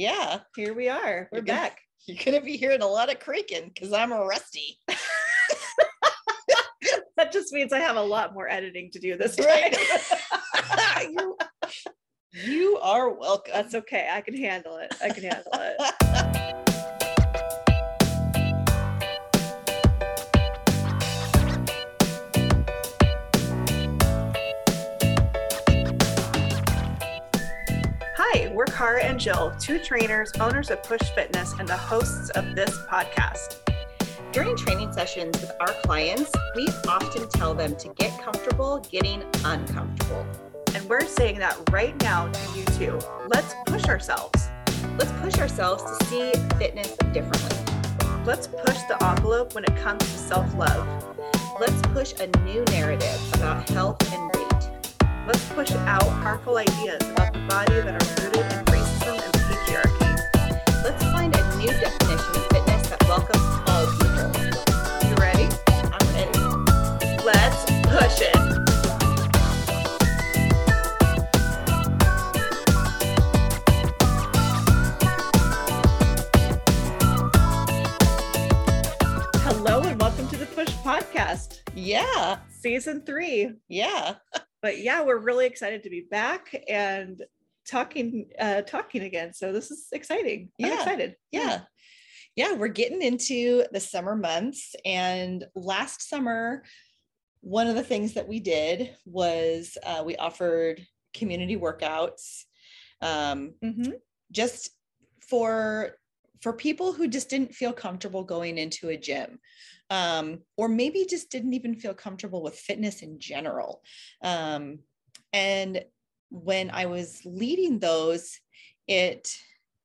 Yeah, Here we are. We're You're gonna- back. you're gonna be hearing a lot of creaking because I'm rusty. That just means I have a lot more editing to do this Right. time. you, you are welcome. That's okay. I can handle it. I can handle it. Hi, and Jill, two trainers, owners of Push Fitness, and the hosts of this podcast. During training sessions with our clients, we often tell them to get comfortable getting uncomfortable. And we're saying that right now to you too. Let's push ourselves. Let's push ourselves to see fitness differently. Let's push the envelope when it comes to self love. Let's push a new narrative about health and weight. Let's push out harmful ideas about the body that are rooted in welcomes all people. You ready? I'm ready. Let's push it. Hello and welcome to the Push Podcast, Yeah, season three. yeah. But yeah, we're really excited to be back and talking uh talking again. So this is exciting. I'm excited. Yeah. Yeah, we're getting into the summer months. And last summer, one of the things that we did was uh, we offered community workouts um, Mhm. just for for people who just didn't feel comfortable going into a gym um, or maybe just didn't even feel comfortable with fitness in general um, and when i was leading those it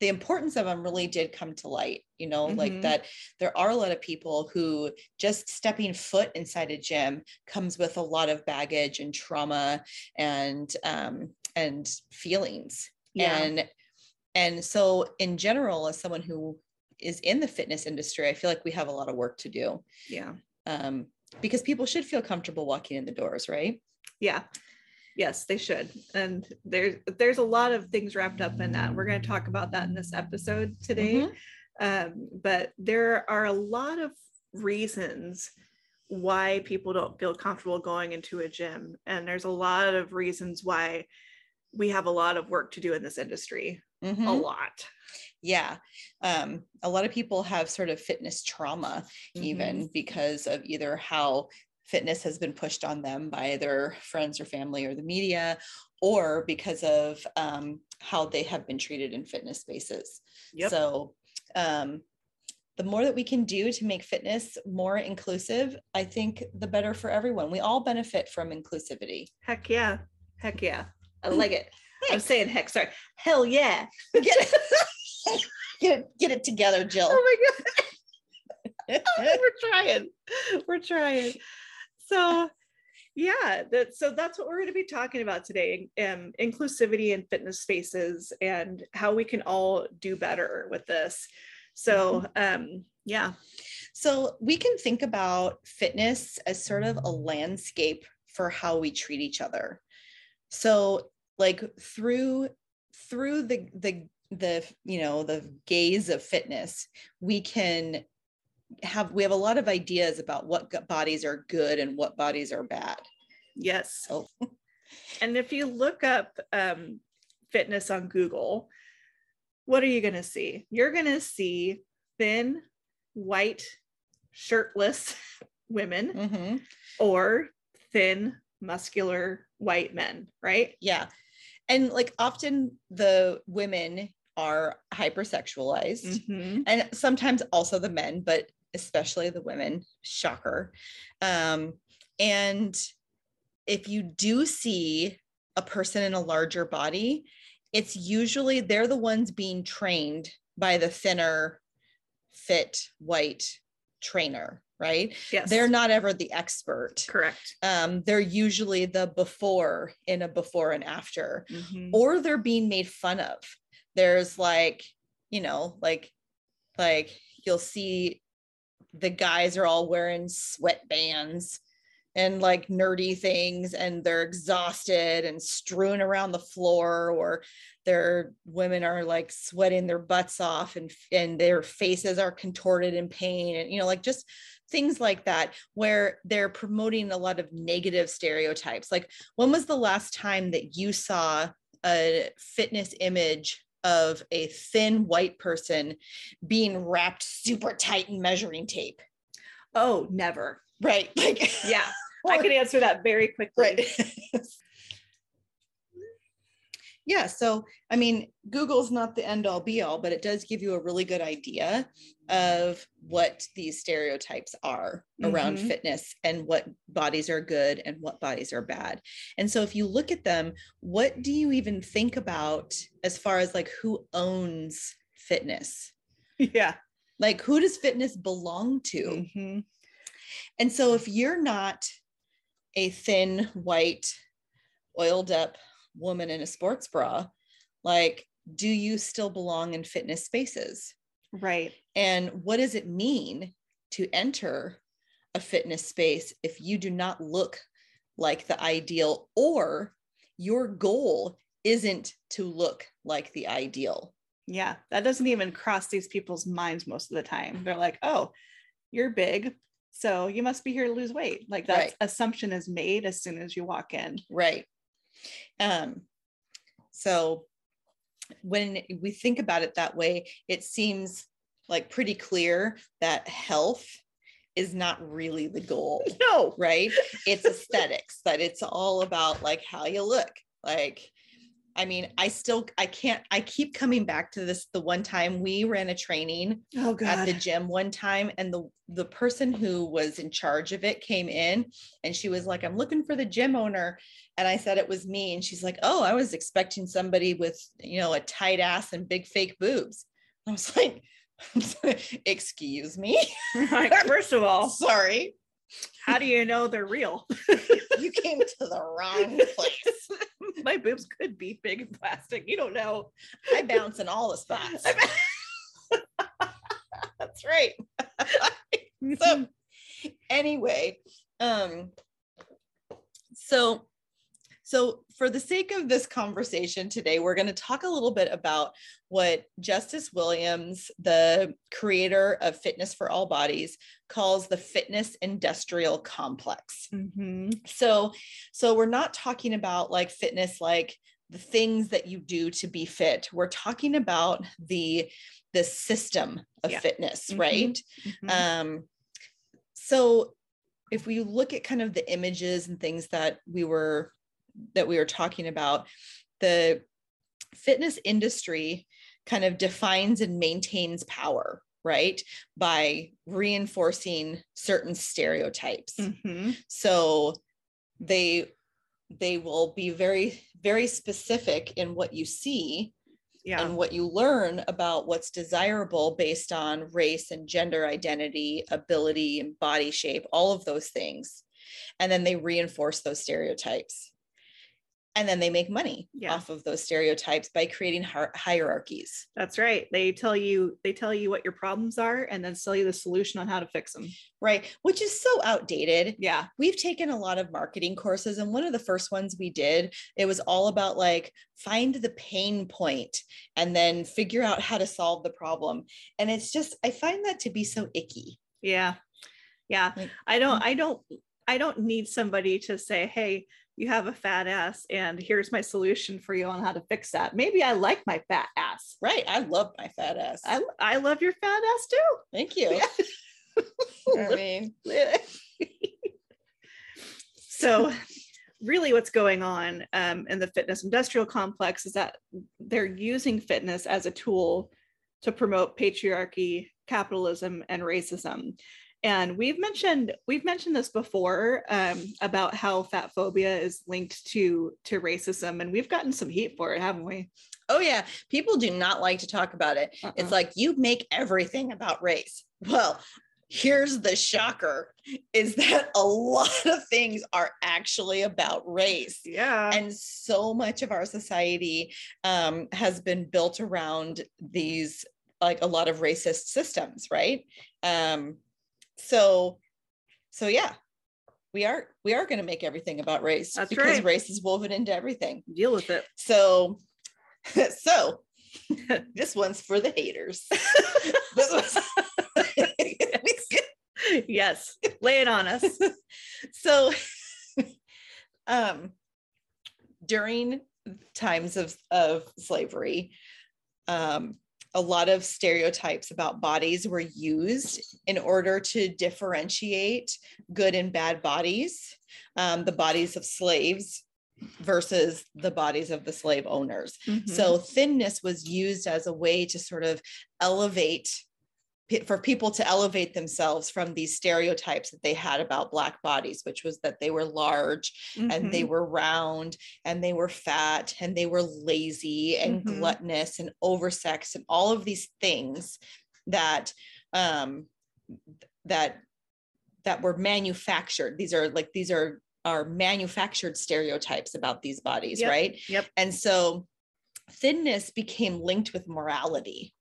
the importance of them really did come to light you know like Mhm. that there are a lot of people who just stepping foot inside a gym comes with a lot of baggage and trauma and um, and feelings Yeah. and and so in general as someone who is in the fitness industry i feel like we have a lot of work to do yeah. um, because people should feel comfortable walking in the doors right Yeah. Yes, they should. And there's there's a lot of things wrapped up in that. We're going to talk about that in this episode today. Mhm. Um, but there are a lot of reasons why people don't feel comfortable going into a gym. And there's a lot of reasons why we have a lot of work to do in this industry. A Mhm. lot. yeah um, a lot of people have sort of fitness trauma Mm-hmm. even because of either how fitness has been pushed on them by their friends or family or the media or because of um, how they have been treated in fitness spaces Yep. So, um, the more that we can do to make fitness more inclusive, I think the better for everyone. We all benefit from inclusivity. Heck yeah. Heck yeah. I like it. I'm saying heck, sorry. Hell yeah. Get it, get it, get it together, Jill. Oh my god. we're trying we're trying so yeah that so that's what we're going to be talking about today um inclusivity in fitness spaces and how we can all do better with this. So um yeah. So we can think about fitness as sort of a landscape for how we treat each other. So like through through the the the you know the gaze of fitness, we can have we have a lot of ideas about what bodies are good and what bodies are bad. yes So and if you look up um fitness on google what are you going to see you're going to see thin white shirtless women mhm, or thin, muscular white men, right? yeah. And like often the women are hypersexualized. Mhm. and sometimes also the men but especially the women shocker um and if you do see a person in a larger body it's usually they're the ones being trained by the thinner fit white trainer right Yes, they're not ever the expert correct. um they're usually the before in a before and after Mhm. or they're being made fun of there's like you know like like you'll see the guys are all wearing sweatbands and like nerdy things and they're exhausted and strewn around the floor or their women are like sweating their butts off and and their faces are contorted in pain and you know like just things like that where they're promoting a lot of negative stereotypes. Like when was the last time that you saw a fitness image of a thin white person being wrapped super tight in measuring tape. Oh never. Right like yeah i can answer that very quickly. Right yeah so i mean google's not the end all be all but it does give you a really good idea of what these stereotypes are around Mhm. fitness and what bodies are good and what bodies are bad and so if you look at them what do you even think about as far as like who owns fitness yeah like who does fitness belong to Mhm. and so if you're not a thin, white, oiled up woman in a sports bra, like, do you still belong in fitness spaces? right And what does it mean to enter a fitness space if you do not look like the ideal or your goal isn't to look like the ideal? yeah that doesn't even cross these people's minds most of the time they're like oh you're big so you must be here to lose weight like that Right. assumption is made as soon as you walk in Right. Um, so when we think about it that way, it seems like pretty clear that health is not really the goal, no right? It's aesthetics, that it's all about like how you look. Like, I mean, I still I can't I keep coming back to this the one time we ran a training oh at the gym one time and the the person who was in charge of it came in and she was like i'm looking for the gym owner and i said it was me and she's like oh i was expecting somebody with you know a tight ass and big fake boobs. I was like excuse me? Like, first of all sorry. how do you know they're real? You came to the wrong place my boobs could be big and plastic you don't know. I bounce in all the spots. That's right. So anyway um so so for the sake of this conversation today we're going to talk a little bit about what justice williams the creator of fitness for all bodies calls the fitness industrial complex Mhm. so so we're not talking about like fitness like the things that you do to be fit we're talking about the the system of Yeah. fitness Mhm. right Mhm. um, so if we look at kind of the images and things that we were that we were talking about, the fitness industry kind of defines and maintains power, right? By reinforcing certain stereotypes. Mhm. So they they will be very very specific in what you see yeah and what you learn about what's desirable based on race and gender identity, ability and body shape, all of those things. And then they reinforce those stereotypes. And then they make money Yeah. off of those stereotypes by creating hier- hierarchies. That's right. They tell you they tell you what your problems are and then sell you the solution on how to fix them. Right. Which is so outdated. Yeah. We've taken a lot of marketing courses, and one of the first ones we did, it was all about like find the pain point and then figure out how to solve the problem. And it's just, I find that to be so icky. Yeah. Yeah. Like, I don't mm. I don't I don't need somebody to say, "Hey, you have a fat ass and here's my solution for you on how to fix that." Maybe I like my fat ass. Right. I love my fat ass. I I love your fat ass too. Thank you. I mean, so really what's going on um, in the fitness industrial complex is that they're using fitness as a tool to promote patriarchy capitalism and racism and we've mentioned we've mentioned this before um, about how fat phobia is linked to to racism and we've gotten some heat for it haven't we oh yeah, people do not like to talk about it. Uh-uh. It's like you make everything about race. Well, here's the shocker is that a lot of things are actually about race. yeah and so much of our society um, has been built around these like a lot of racist systems right um, so so yeah we are we are going to make everything about race That's because right. race is woven into everything. Deal with it. So, so this one's for the haters. yes. Lay it on us. so um during times of of slavery um a lot of stereotypes about bodies were used in order to differentiate good and bad bodies um, the bodies of slaves versus the bodies of the slave owners Mhm. so thinness was used as a way to sort of elevate for people to elevate themselves from these stereotypes that they had about black bodies which was that they were large and they Mhm. were round and they were fat and they were lazy and Mhm. gluttonous and oversexed and all of these things that um that that were manufactured these are like these are are manufactured stereotypes about these bodies Yep, right Yep. and so thinness became linked with morality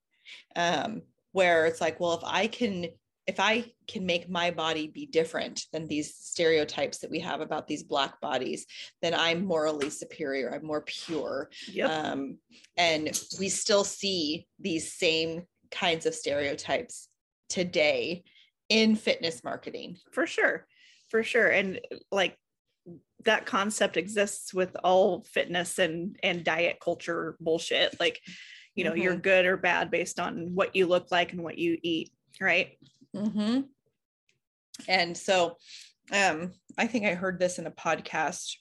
um where it's like well if i can if i can make my body be different than these stereotypes that we have about these black bodies then i'm morally superior i'm more pure Yep. um and we still see these same kinds of stereotypes today in fitness marketing for sure. For sure. And like that concept exists with all fitness and and diet culture bullshit. Like, you know, you're good or bad based on what you look like and what you eat, right? hmm And so um, I think I heard this in a podcast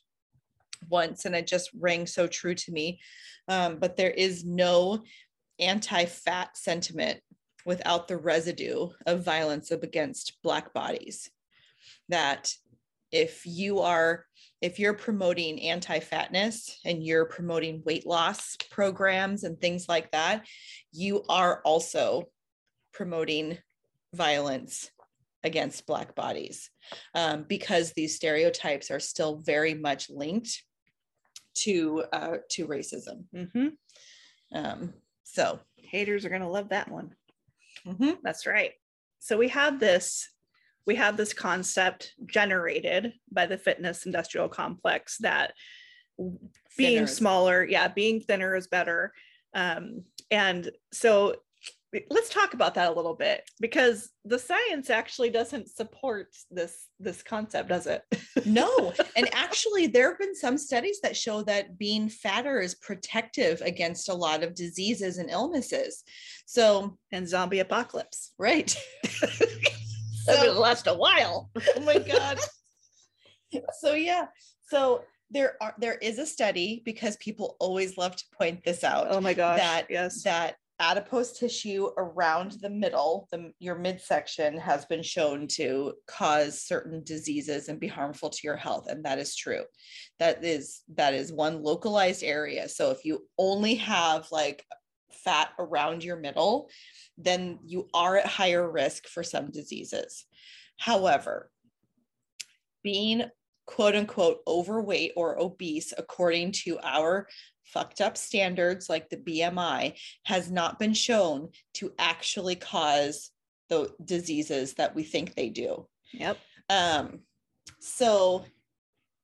once and it just rang so true to me. Um, but there is no anti fat sentiment without the residue of violence against Black bodies. That if you are if you're promoting anti-fatness and you're promoting weight loss programs and things like that you are also promoting violence against black bodies um, because these stereotypes are still very much linked to uh, to racism hmm um, so Haters are gonna love that one. mhm, That's right. So we have this we have this concept generated by the fitness industrial complex that being thinner smaller, yeah, being thinner is better. Um, and so let's talk about that a little bit because the science actually doesn't support this this concept, does it? no and actually there have been some studies that show that being fatter is protective against a lot of diseases and illnesses so and zombie apocalypse. right So- would last a while. oh my god so yeah so there are there is a study because people always love to point this out Oh my gosh. That- yes. that adipose tissue around the middle the your midsection has been shown to cause certain diseases and be harmful to your health and that is true that is that is one localized area so if you only have like fat around your middle then you are at higher risk for some diseases however being quote unquote overweight or obese according to our fucked up standards like the BMI has not been shown to actually cause the diseases that we think they do. yep. Um, so,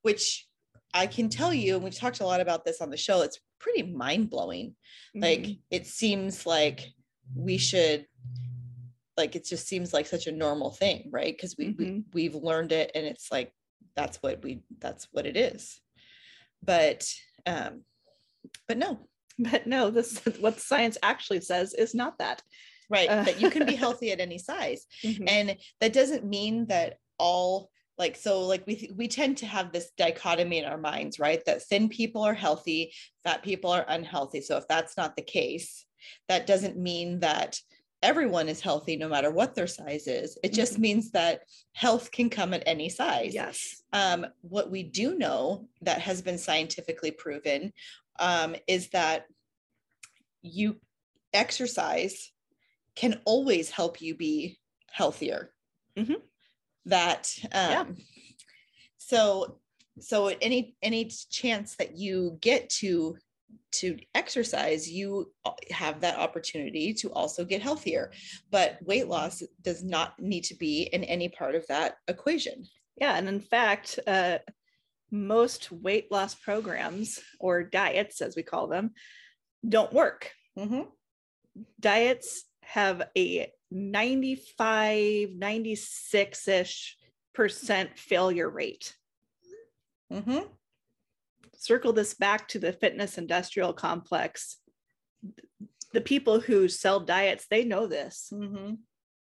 which I can tell you, and we've talked a lot about this on the show, it's pretty mind blowing. Like, Mhm. it seems like we should, like, it just seems like such a normal thing, right? Because we, we Mhm. we've learned it, and it's like that's what we that's what it is. But, um, but no, but no, this what science actually says is not that. right? Uh, that you can be healthy at any size. Mhm. and that doesn't mean that all like so like we we tend to have this dichotomy in our minds right that thin people are healthy fat people are unhealthy so if that's not the case that doesn't mean that everyone is healthy no matter what their size is it just means that health can come at any size Yes. um, what we do know that has been scientifically proven um, is that you exercise can always help you be healthier. Mhm. That um, Yeah. so so any any chance that you get to to exercise you have that opportunity to also get healthier but weight loss does not need to be in any part of that equation Yeah, and in fact, uh, most weight loss programs or diets, as we call them, don't work. Mhm. Diets have a 95, 96 ish percent failure rate. Mhm. Circle this back to the fitness industrial complex. The people who sell diets, they know this. Mhm.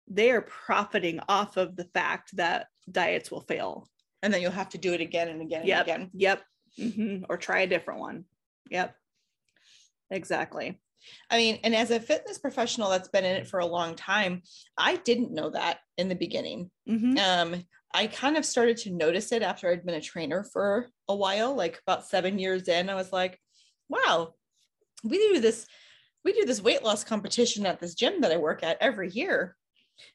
They are profiting off of the fact that diets will fail. And then you'll have to do it again and again and Yep. again. Yep. Mhm. Or try a different one. Yep. Exactly. I mean, and as a fitness professional that's been in it for a long time, I didn't know that in the beginning. Mhm. Um, I kind of started to notice it after I'd been a trainer for a while, like about seven years in. I was like, wow, we do this, we do this weight loss competition at this gym that I work at every year.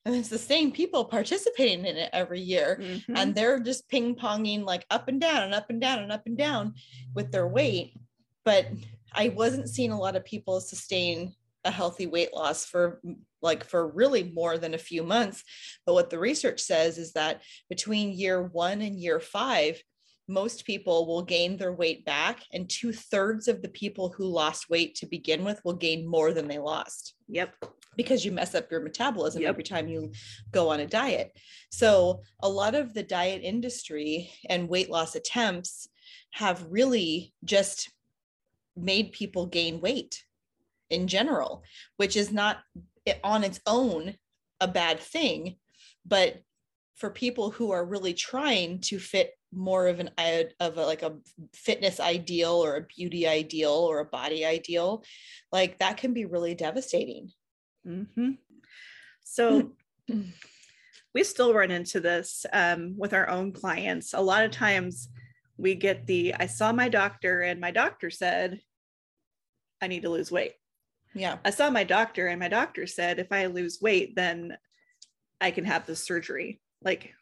And it's the same people participating in it every year. Mhm. And they're just ping ponging like up and down and up and down and up and down with their weight. But I wasn't seeing a lot of people sustain a healthy weight loss for like for really more than a few months. But what the research says is that between year one and year five, most people will gain their weight back, and two thirds of the people who lost weight to begin with will gain more than they lost yep. because you mess up your metabolism Yep. every time you go on a diet. So, a lot of the diet industry and weight loss attempts have really just made people gain weight in general, which is not on its own a bad thing, but for people who are really trying to fit more of an of a, like a fitness ideal or a beauty ideal or a body ideal like that can be really devastating. Hmm So we still run into this um, with our own clients. A lot of times we get the I saw my doctor and my doctor said, I need to lose weight. yeah I saw my doctor and my doctor said, if I lose weight, then I can have the surgery. Like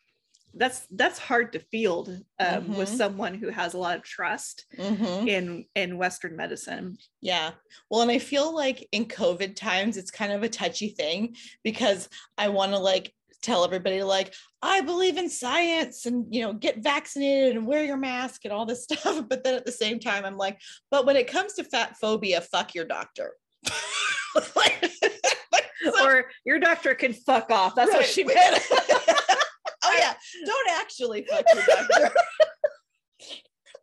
that's that's hard to field um, with Mhm. someone who has a lot of trust Mhm. in in Western medicine. Yeah. Well, and I feel like in COVID times, it's kind of a touchy thing because I want to like tell everybody, like, I believe in science and, you know, get vaccinated and wear your mask and all this stuff. But then at the same time, I'm like, but when it comes to fat phobia, fuck your doctor. Like- So- or your doctor can fuck off. That's what she meant. oh yeah, don't actually fuck your doctor.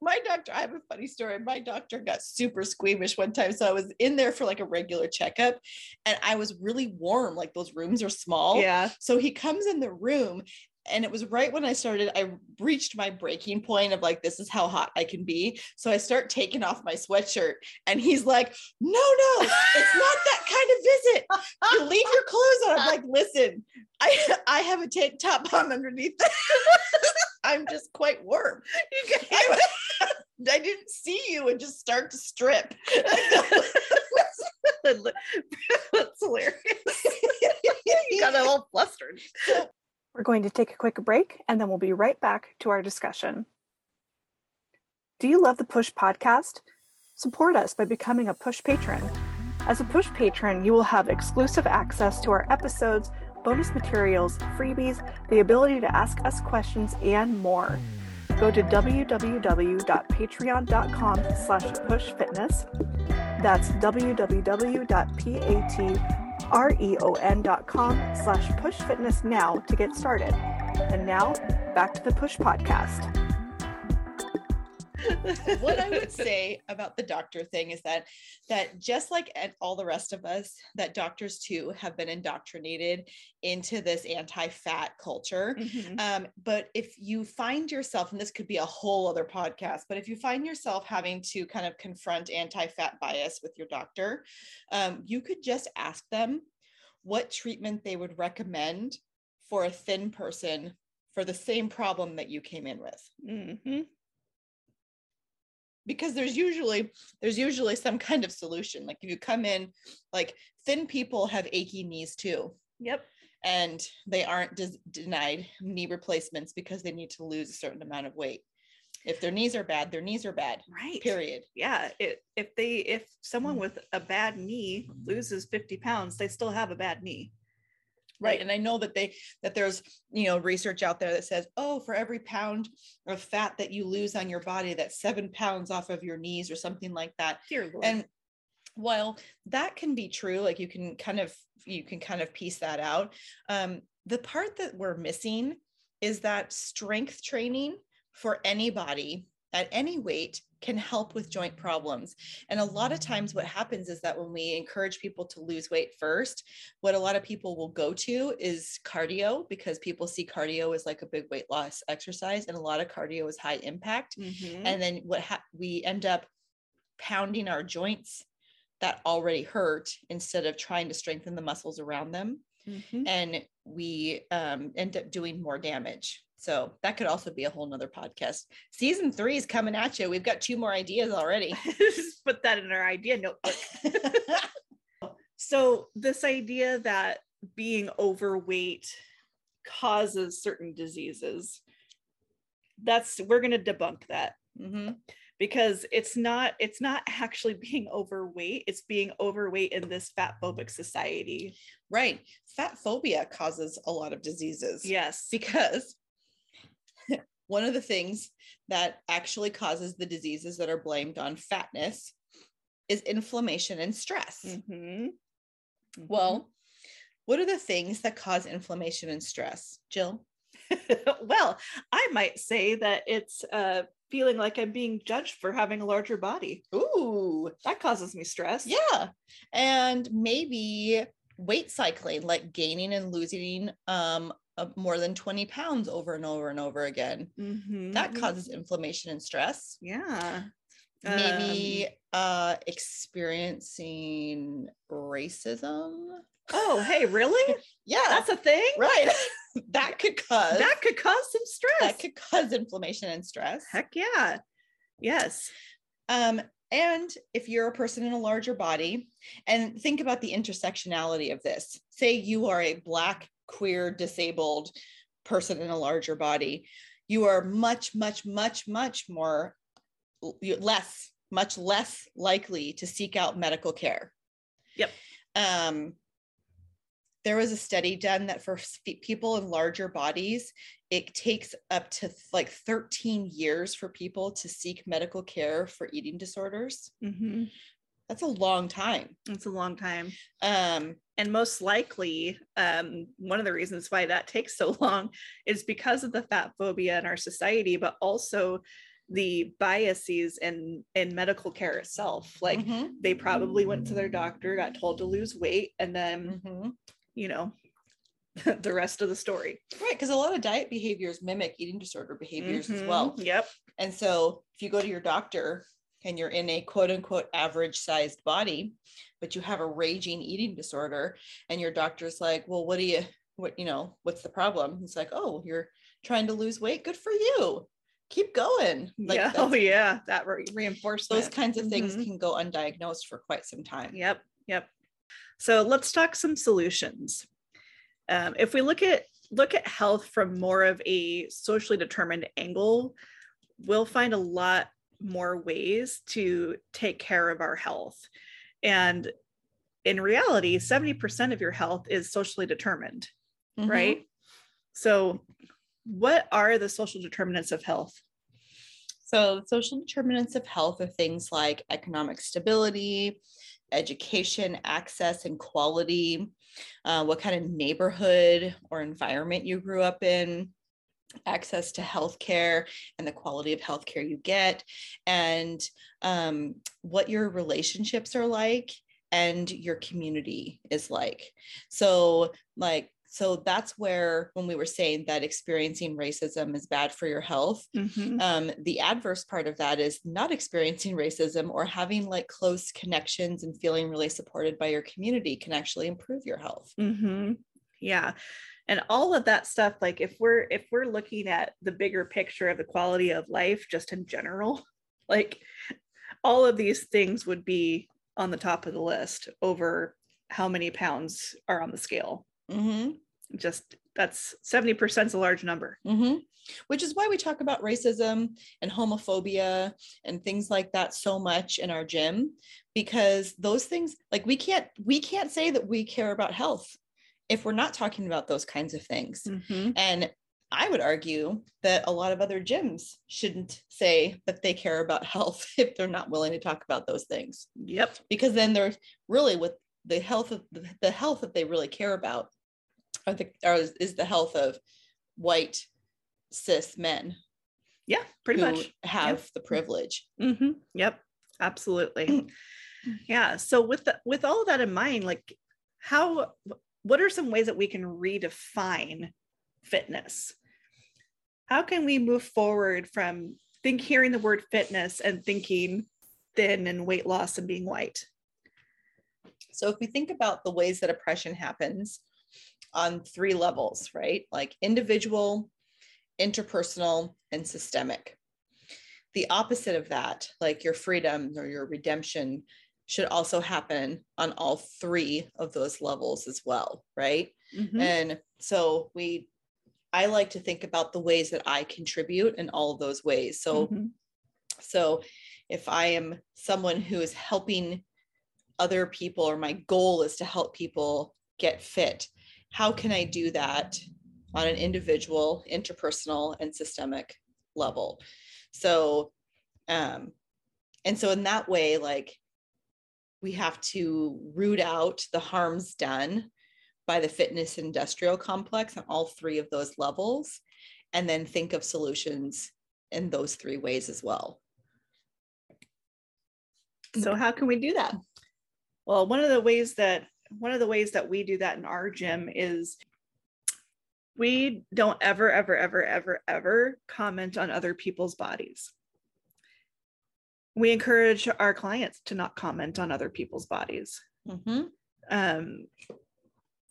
My doctor, I have a funny story. My doctor got super squeamish one time. So I was in there for like a regular checkup and I was really warm. Like those rooms are small. yeah. So he comes in the room and it was right when I started, I reached my breaking point of like, this is how hot I can be. So I start taking off my sweatshirt and he's like, no, no, it's not that kind of visit. You leave your clothes on. I'm like, listen, I, I have a tank top on underneath. I'm just quite warm. I, I didn't see you and just start to strip. That's hilarious. you got a little flustered. We're going to take a quick break and then we'll be right back to our discussion. Do you love the Push podcast? Support us by becoming a Push patron. As a Push patron, you will have exclusive access to our episodes, bonus materials, freebies, the ability to ask us questions, and more. Go to www.patreon.com slash pushfitness. That's www.patreon.com slash pushfitness now to get started. And now, back to the Push podcast. what I would say about the doctor thing is that that just like all the rest of us, that doctors too have been indoctrinated into this anti-fat culture. Mhm. Um, but if you find yourself, and this could be a whole other podcast, but if you find yourself having to kind of confront anti-fat bias with your doctor, um, you could just ask them what treatment they would recommend for a thin person for the same problem that you came in with Mhm. Because there's usually there's usually some kind of solution like if you come in like thin people have achy knees too Yep. and they aren't des- denied knee replacements because they need to lose a certain amount of weight if their knees are bad their knees are bad Right. period Yeah. It, if they if someone Mm. with a bad knee loses 50 pounds, they still have a bad knee. Right. And i know that they that there's you know research out there that says oh for every pound of fat that you lose on your body that's seven pounds off of your knees or something like that. Dear Lord. and while that can be true like you can kind of you can kind of piece that out um, the part that we're missing is that strength training for anybody at any weight can help with joint problems. And a lot of times, what happens is that when we encourage people to lose weight first, what a lot of people will go to is cardio because people see cardio as like a big weight loss exercise, and a lot of cardio is high impact. Mhm. And then what ha- we end up pounding our joints that already hurt instead of trying to strengthen the muscles around them Mhm. and we um, end up doing more damage. So that could also be a whole nother podcast. Season three is coming at you. We've got two more ideas already. Just put that in our idea notebook. So this idea that being overweight causes certain diseases, that's we're going to debunk that Mhm. because it's not it's not actually being overweight, it's being overweight in this fat phobic society. Right. Fat phobia causes a lot of diseases. Yes. Because one of the things that actually causes the diseases that are blamed on fatness is inflammation and stress. Mhm. Well, what are the things that cause inflammation and stress? Jill? well, I might say that it's uh feeling like I'm being judged for having a larger body. Ooh, That causes me stress. yeah. And maybe weight cycling, like gaining and losing um, uh, more than 20 pounds over and over and over again. That Mhm. causes inflammation and stress. yeah. Maybe Um, uh, experiencing racism. oh, hey, really? Yeah, That's a thing? right. that could cause That could cause some stress. that could cause inflammation and stress. Heck yeah. Yes. Um, and if you're a person in a larger body, and think about the intersectionality of this, say you are a Black, queer, disabled person in a larger body, you are much, much, much, much more less, much less likely to seek out medical care. Yep. Um, there was a study done that for people in larger bodies, it takes up to like 13 years for people to seek medical care for eating disorders. Mhm. That's a long time. It's a long time. Um, And most likely, um, one of the reasons why that takes so long is because of the fat phobia in our society, but also the biases in in medical care itself. Like mhm, they probably went to their doctor, got told to lose weight, and then mhm. you know the rest of the story. right, because a lot of diet behaviors mimic eating disorder behaviors as Mhm. well. Yep. And so if you go to your doctor and you're in a quote unquote average sized body, but you have a raging eating disorder, and your doctor's like, well, what do you, what, you know, what's the problem? It's like, oh, you're trying to lose weight. Good for you. Keep going. Like yeah. Oh yeah. That re- reinforcement. those kinds of things Mhm. can go undiagnosed for quite some time. Yep, yep. So let's talk some solutions. Um, if we look at look at health from more of a socially determined angle, we'll find a lot more ways to take care of our health. And in reality, 70% of your health is socially determined, Mhm. right? So what are the social determinants of health? So, social determinants of health are things like economic stability, education, access, and quality, uh, what kind of neighborhood or environment you grew up in, access to healthcare and the quality of healthcare you get, and um, what your relationships are like and your community is like. So, like, so that's where when we were saying that experiencing racism is bad for your health Mhm. um, the adverse part of that is not experiencing racism or having like close connections and feeling really supported by your community can actually improve your health hmm Yeah. And all of that stuff, like if we're if we're looking at the bigger picture of the quality of life just in general, like all of these things would be on the top of the list over how many pounds are on the scale. hmm Just that's 70% is a large number. hmm which is why we talk about racism and homophobia and things like that so much in our gym because those things like we can't we can't say that we care about health if we're not talking about those kinds of things Mhm. and i would argue that a lot of other gyms shouldn't say that they care about health if they're not willing to talk about those things Yep. because then they're really with the health of the, health that they really care about are the, are, is the health of white cis men Yeah, pretty who much. have the privilege hmm Yep, absolutely. yeah. So with the, with all of that in mind, like how what are some ways that we can redefine fitness? How can we move forward from think hearing the word fitness and thinking thin and weight loss and being white? So if we think about the ways that oppression happens on three levels, right? Like individual, interpersonal, and systemic. The opposite of that, like your freedom or your redemption, should also happen on all three of those levels as well, right? Mhm. And so we I like to think about the ways that I contribute in all of those ways. So Mhm. so if I am someone who is helping other people, or my goal is to help people get fit, how can I do that on an individual, interpersonal, and systemic level? So, um, and so in that way, like we have to root out the harms done by the fitness industrial complex on all three of those levels, and then think of solutions in those three ways as well. So how can we do that? Well, one of the ways that one of the ways that we do that in our gym is we don't ever ever ever ever ever comment on other people's bodies. We encourage our clients to not comment on other people's bodies. Mhm. Um,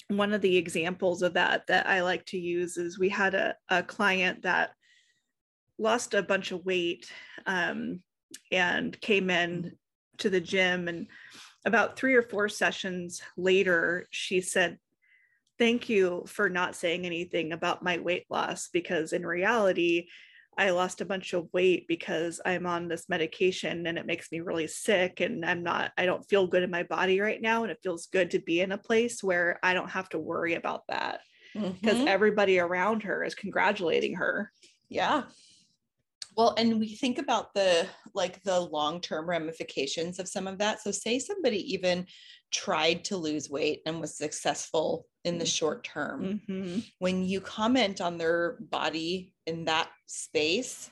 one of the examples of that that I like to use is we had a, a client that lost a bunch of weight um, and came in to the gym and about three or four sessions later she said thank you for not saying anything about my weight loss because in reality i lost a bunch of weight because i'm on this medication and it makes me really sick and i'm not i don't feel good in my body right now and it feels good to be in a place where i don't have to worry about that because Mhm. everybody around her is congratulating her Yeah. Well, and we think about the like the long-term ramifications of some of that. So say somebody even tried to lose weight and was successful in the short term. Mhm. When you comment on their body in that space,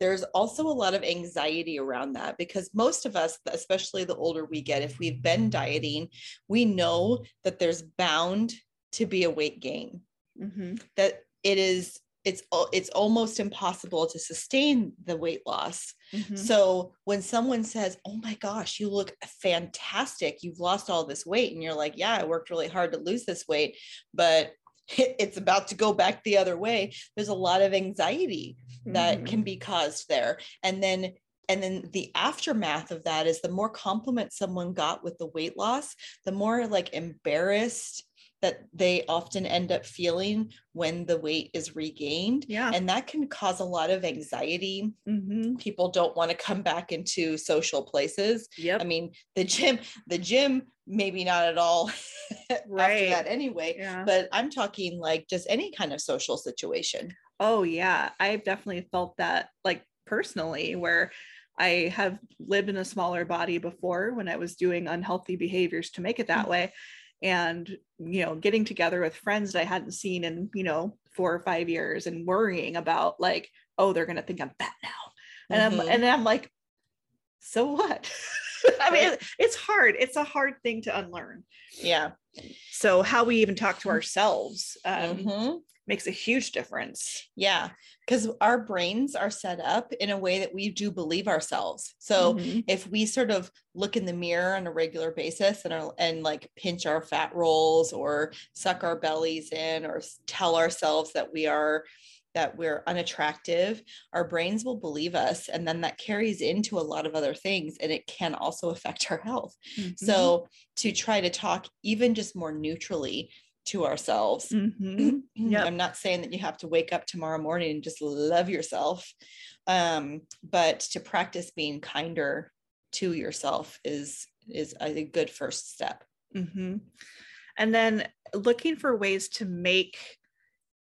there's also a lot of anxiety around that because most of us, especially the older we get, if we've been dieting, we know that there's bound to be a weight gain Mhm. that it is it's it's almost impossible to sustain the weight loss. Mhm. So when someone says, "Oh my gosh, you look fantastic. You've lost all this weight." And you're like, "Yeah, I worked really hard to lose this weight, but it's about to go back the other way." There's a lot of anxiety that Mhm. can be caused there. And then and then the aftermath of that is the more compliment someone got with the weight loss, the more like embarrassed that they often end up feeling when the weight is regained. yeah And that can cause a lot of anxiety. Mhm. People don't want to come back into social places. yep I mean, the gym, the gym, maybe not at all after that anyway. yeah But I'm talking like just any kind of social situation. Oh yeah, I've definitely felt that like personally where I have lived in a smaller body before when I was doing unhealthy behaviors to make it that Mm. way and you know getting together with friends that I hadn't seen in you know 4 or 5 years and worrying about like oh they're going to think I'm fat now. And I'm Mhm. and I'm like so what? I mean it's hard. It's a hard thing to unlearn. Yeah. So how we even talk to ourselves um, Mhm. Makes a huge difference. Yeah. Because our brains are set up in a way that we do believe ourselves. So Mhm. if we sort of look in the mirror on a regular basis and are, and like pinch our fat rolls or suck our bellies in or tell ourselves that we are that we're unattractive our brains will believe us and then that carries into a lot of other things and it can also affect our health Mhm. so to try to talk even just more neutrally to ourselves Mhm. Yep. I'm not saying that you have to wake up tomorrow morning and just love yourself, um, but to practice being kinder to yourself is is a good first step. hmm And then looking for ways to make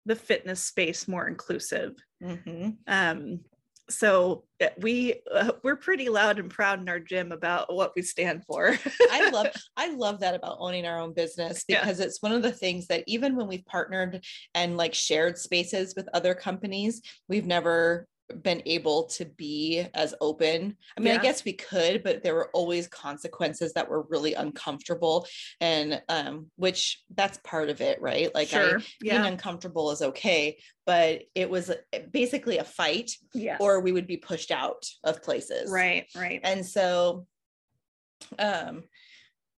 the fitness space more inclusive Mhm. um so uh, we uh, we're pretty loud and proud in our gym about what we stand for I love I love that about owning our own business Yeah. because it's one of the things that even when we've partnered and like shared spaces with other companies, we've never been able to be as open. I mean, Yeah. I guess we could, but there were always consequences that were really uncomfortable and um which that's part of it, right? Like I sure being uncomfortable is okay, but it was basically a fight yeah or we would be pushed out of places. right right And so, um,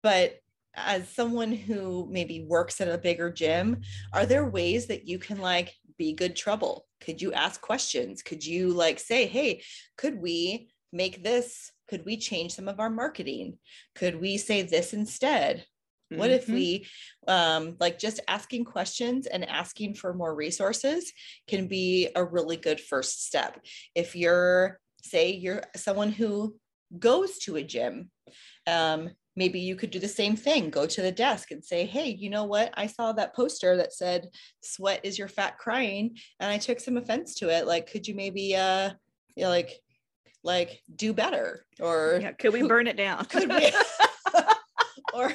but as someone who maybe works at a bigger gym, are there ways that you can like be good trouble? Could you ask questions? Could you like say, hey, could we make this? Could we change some of our marketing? Could we say this instead? What if Mhm. we um, like just asking questions and asking for more resources can be a really good first step. If you're, say, you're someone who goes to a gym, um, maybe you could do the same thing go to the desk and say, Hey, you know what? I saw that poster that said, Sweat is your fat crying. And I took some offense to it. Like, could you maybe, uh, you know, like, like do better or yeah could we burn it down could we or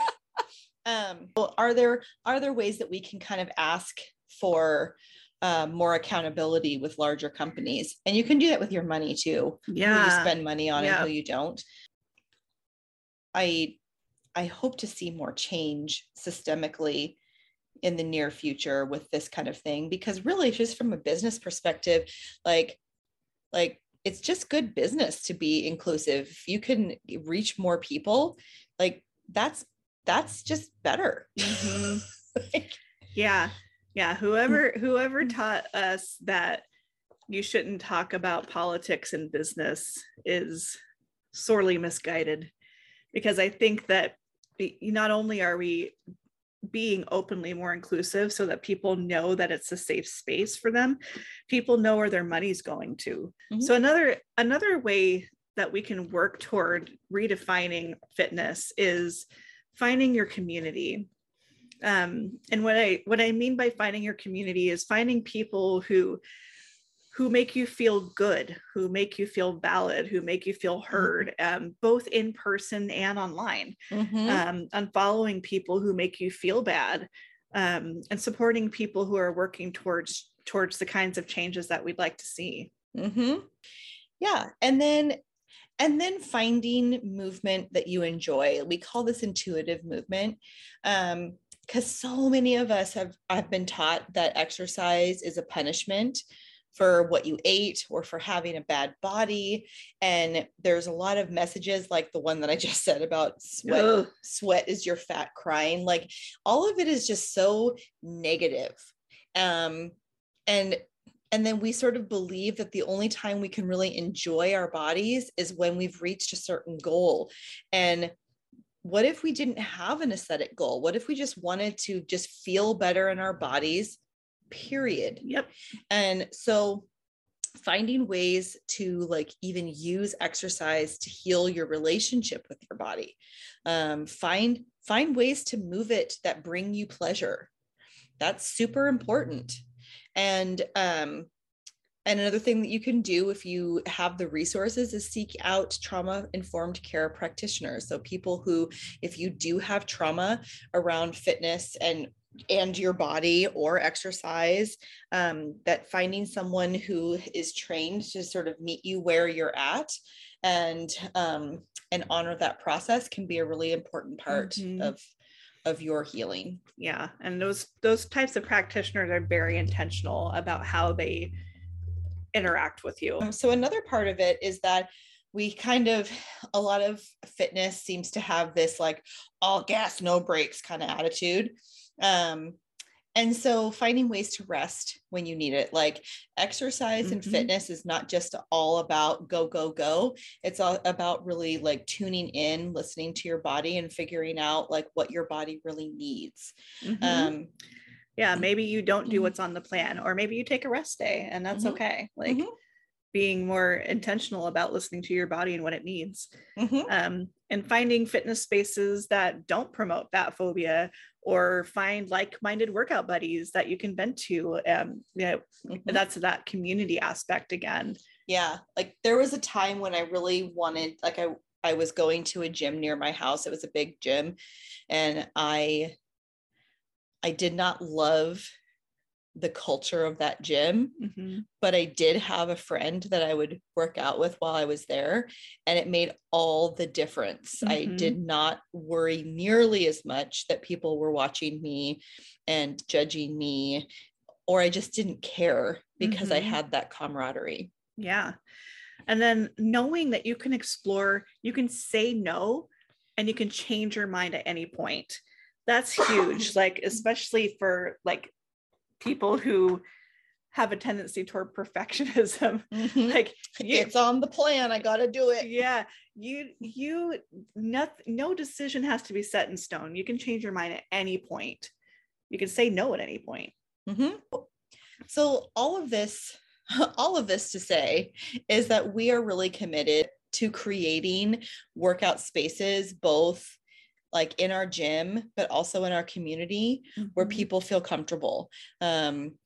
um well, are there are there ways that we can kind of ask for uh, more accountability with larger companies and you can do that with your money too who you yeah spend money on Yeah. and who you don't i i hope to see more change systemically in the near future with this kind of thing because really just from a business perspective like like it's just good business to be inclusive if you can reach more people like that's that's just better Mhm. Like, yeah yeah whoever whoever Mm. taught us that you shouldn't talk about politics and business is sorely misguided because i think that be- not only are we being openly more inclusive so that people know that it's a safe space for them people know where their money's going to Mhm. so another another way that we can work toward redefining fitness is finding your community um, and what i what i mean by finding your community is finding people who who make you feel good who make you feel valid who make you feel heard um, both in person and online Mhm. um, unfollowing people who make you feel bad um, and supporting people who are working towards towards the kinds of changes that we'd like to see hmm Yeah. And then and then finding movement that you enjoy. We call this intuitive movement. Um, because so many of us have have been taught that exercise is a punishment for what you ate or for having a bad body. And there's a lot of messages like the one that I just said about sweat. Ugh. sweat is your fat crying. Like all of it is just so negative. Um and and then we sort of believe that the only time we can really enjoy our bodies is when we've reached a certain goal. And what if we didn't have an aesthetic goal? What if we just wanted to just feel better in our bodies period. Yep. And so finding ways to like even use exercise to heal your relationship with your body. Um, find find ways to move it that bring you pleasure. That's super important. And um, and another thing that you can do if you have the resources is seek out trauma informed care practitioners. So people who if you do have trauma around fitness and and your body or exercise um, that finding someone who is trained to sort of meet you where you're at and um, and honor that process can be a really important part Mhm. of of your healing. Yeah and those those types of practitioners are very intentional about how they interact with you. Um, so another part of it is that we kind of a lot of fitness seems to have this like all gas no brakes kind of attitude um and so finding ways to rest when you need it like exercise and Mhm. fitness is not just all about go go go it's all about really like tuning in listening to your body and figuring out like what your body really needs Mhm. um yeah maybe you don't do Mhm. what's on the plan or maybe you take a rest day and that's Mhm. okay like Mhm. being more intentional about listening to your body and what it needs mhm, um, and finding fitness spaces that don't promote fat phobia or find like-minded workout buddies that you can vent to um you know Mhm. that's that community aspect again Yeah. Like there was a time when I really wanted, like I I was going to a gym near my house. It was a big gym. And I I did not love the culture of that gym, Mhm. but I did have a friend that I would work out with while I was there. And it made all the difference. I Mhm. did not worry nearly as much that people were watching me and judging me, or I just didn't care because I Mhm. had that camaraderie. Yeah. And then knowing that you can explore, you can say no, and you can change your mind at any point. That's huge. like, especially for like people who have a tendency toward perfectionism. like, you, it's on the plan. I got to do it. yeah, you, you, not, no decision has to be set in stone. You can change your mind at any point. You can say no at any point. Mhm. So all of this, all of this to say is that we are really committed to creating workout spaces, both like in our gym, but also in our community where Mhm. people feel comfortable. Um,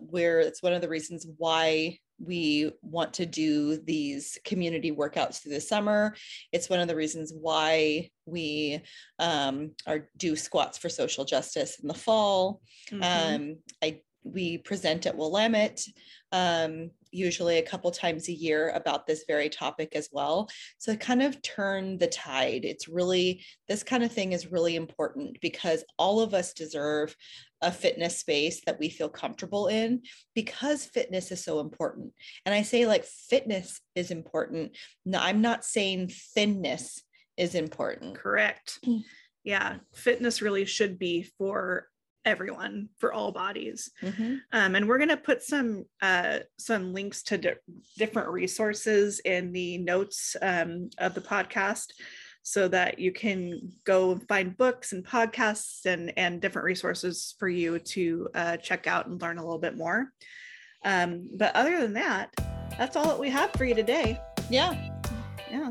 where it's one of the reasons why we want to do these community workouts through the summer. It's one of the reasons why we um, are do squats for social justice in the fall. Mhm. Um, I we present at Willamette um, usually a couple times a year about this very topic as well. So kind of turn the tide. It's really this kind of thing is really important because all of us deserve a fitness space that we feel comfortable in because fitness is so important. And I say like fitness is important. No, I'm not saying thinness is important. Correct. Mm. Yeah, fitness really should be for everyone, for all bodies. Mhm. Um, and we're going to put some uh, some links to di- different resources in the notes um, of the podcast, so that you can go and find books and podcasts and and different resources for you to uh, check out and learn a little bit more. Um, but other than that, that's all that we have for you today. Yeah. Yeah.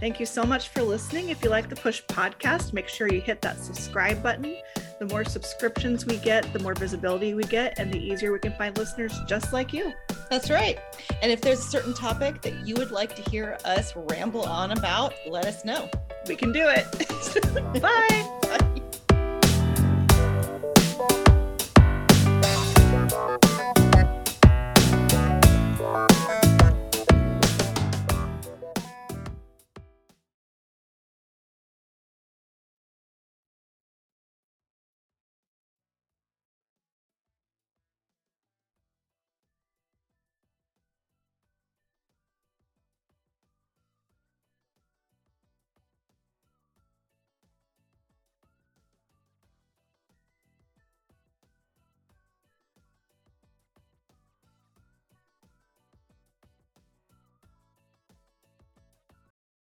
Thank you so much for listening. If you like the Push podcast, make sure you hit that subscribe button. The more subscriptions we get, the more visibility we get, and the easier we can find listeners just like you. That's right. And if there's a certain topic that you would like to hear us ramble on about, let us know. We can do it. Bye.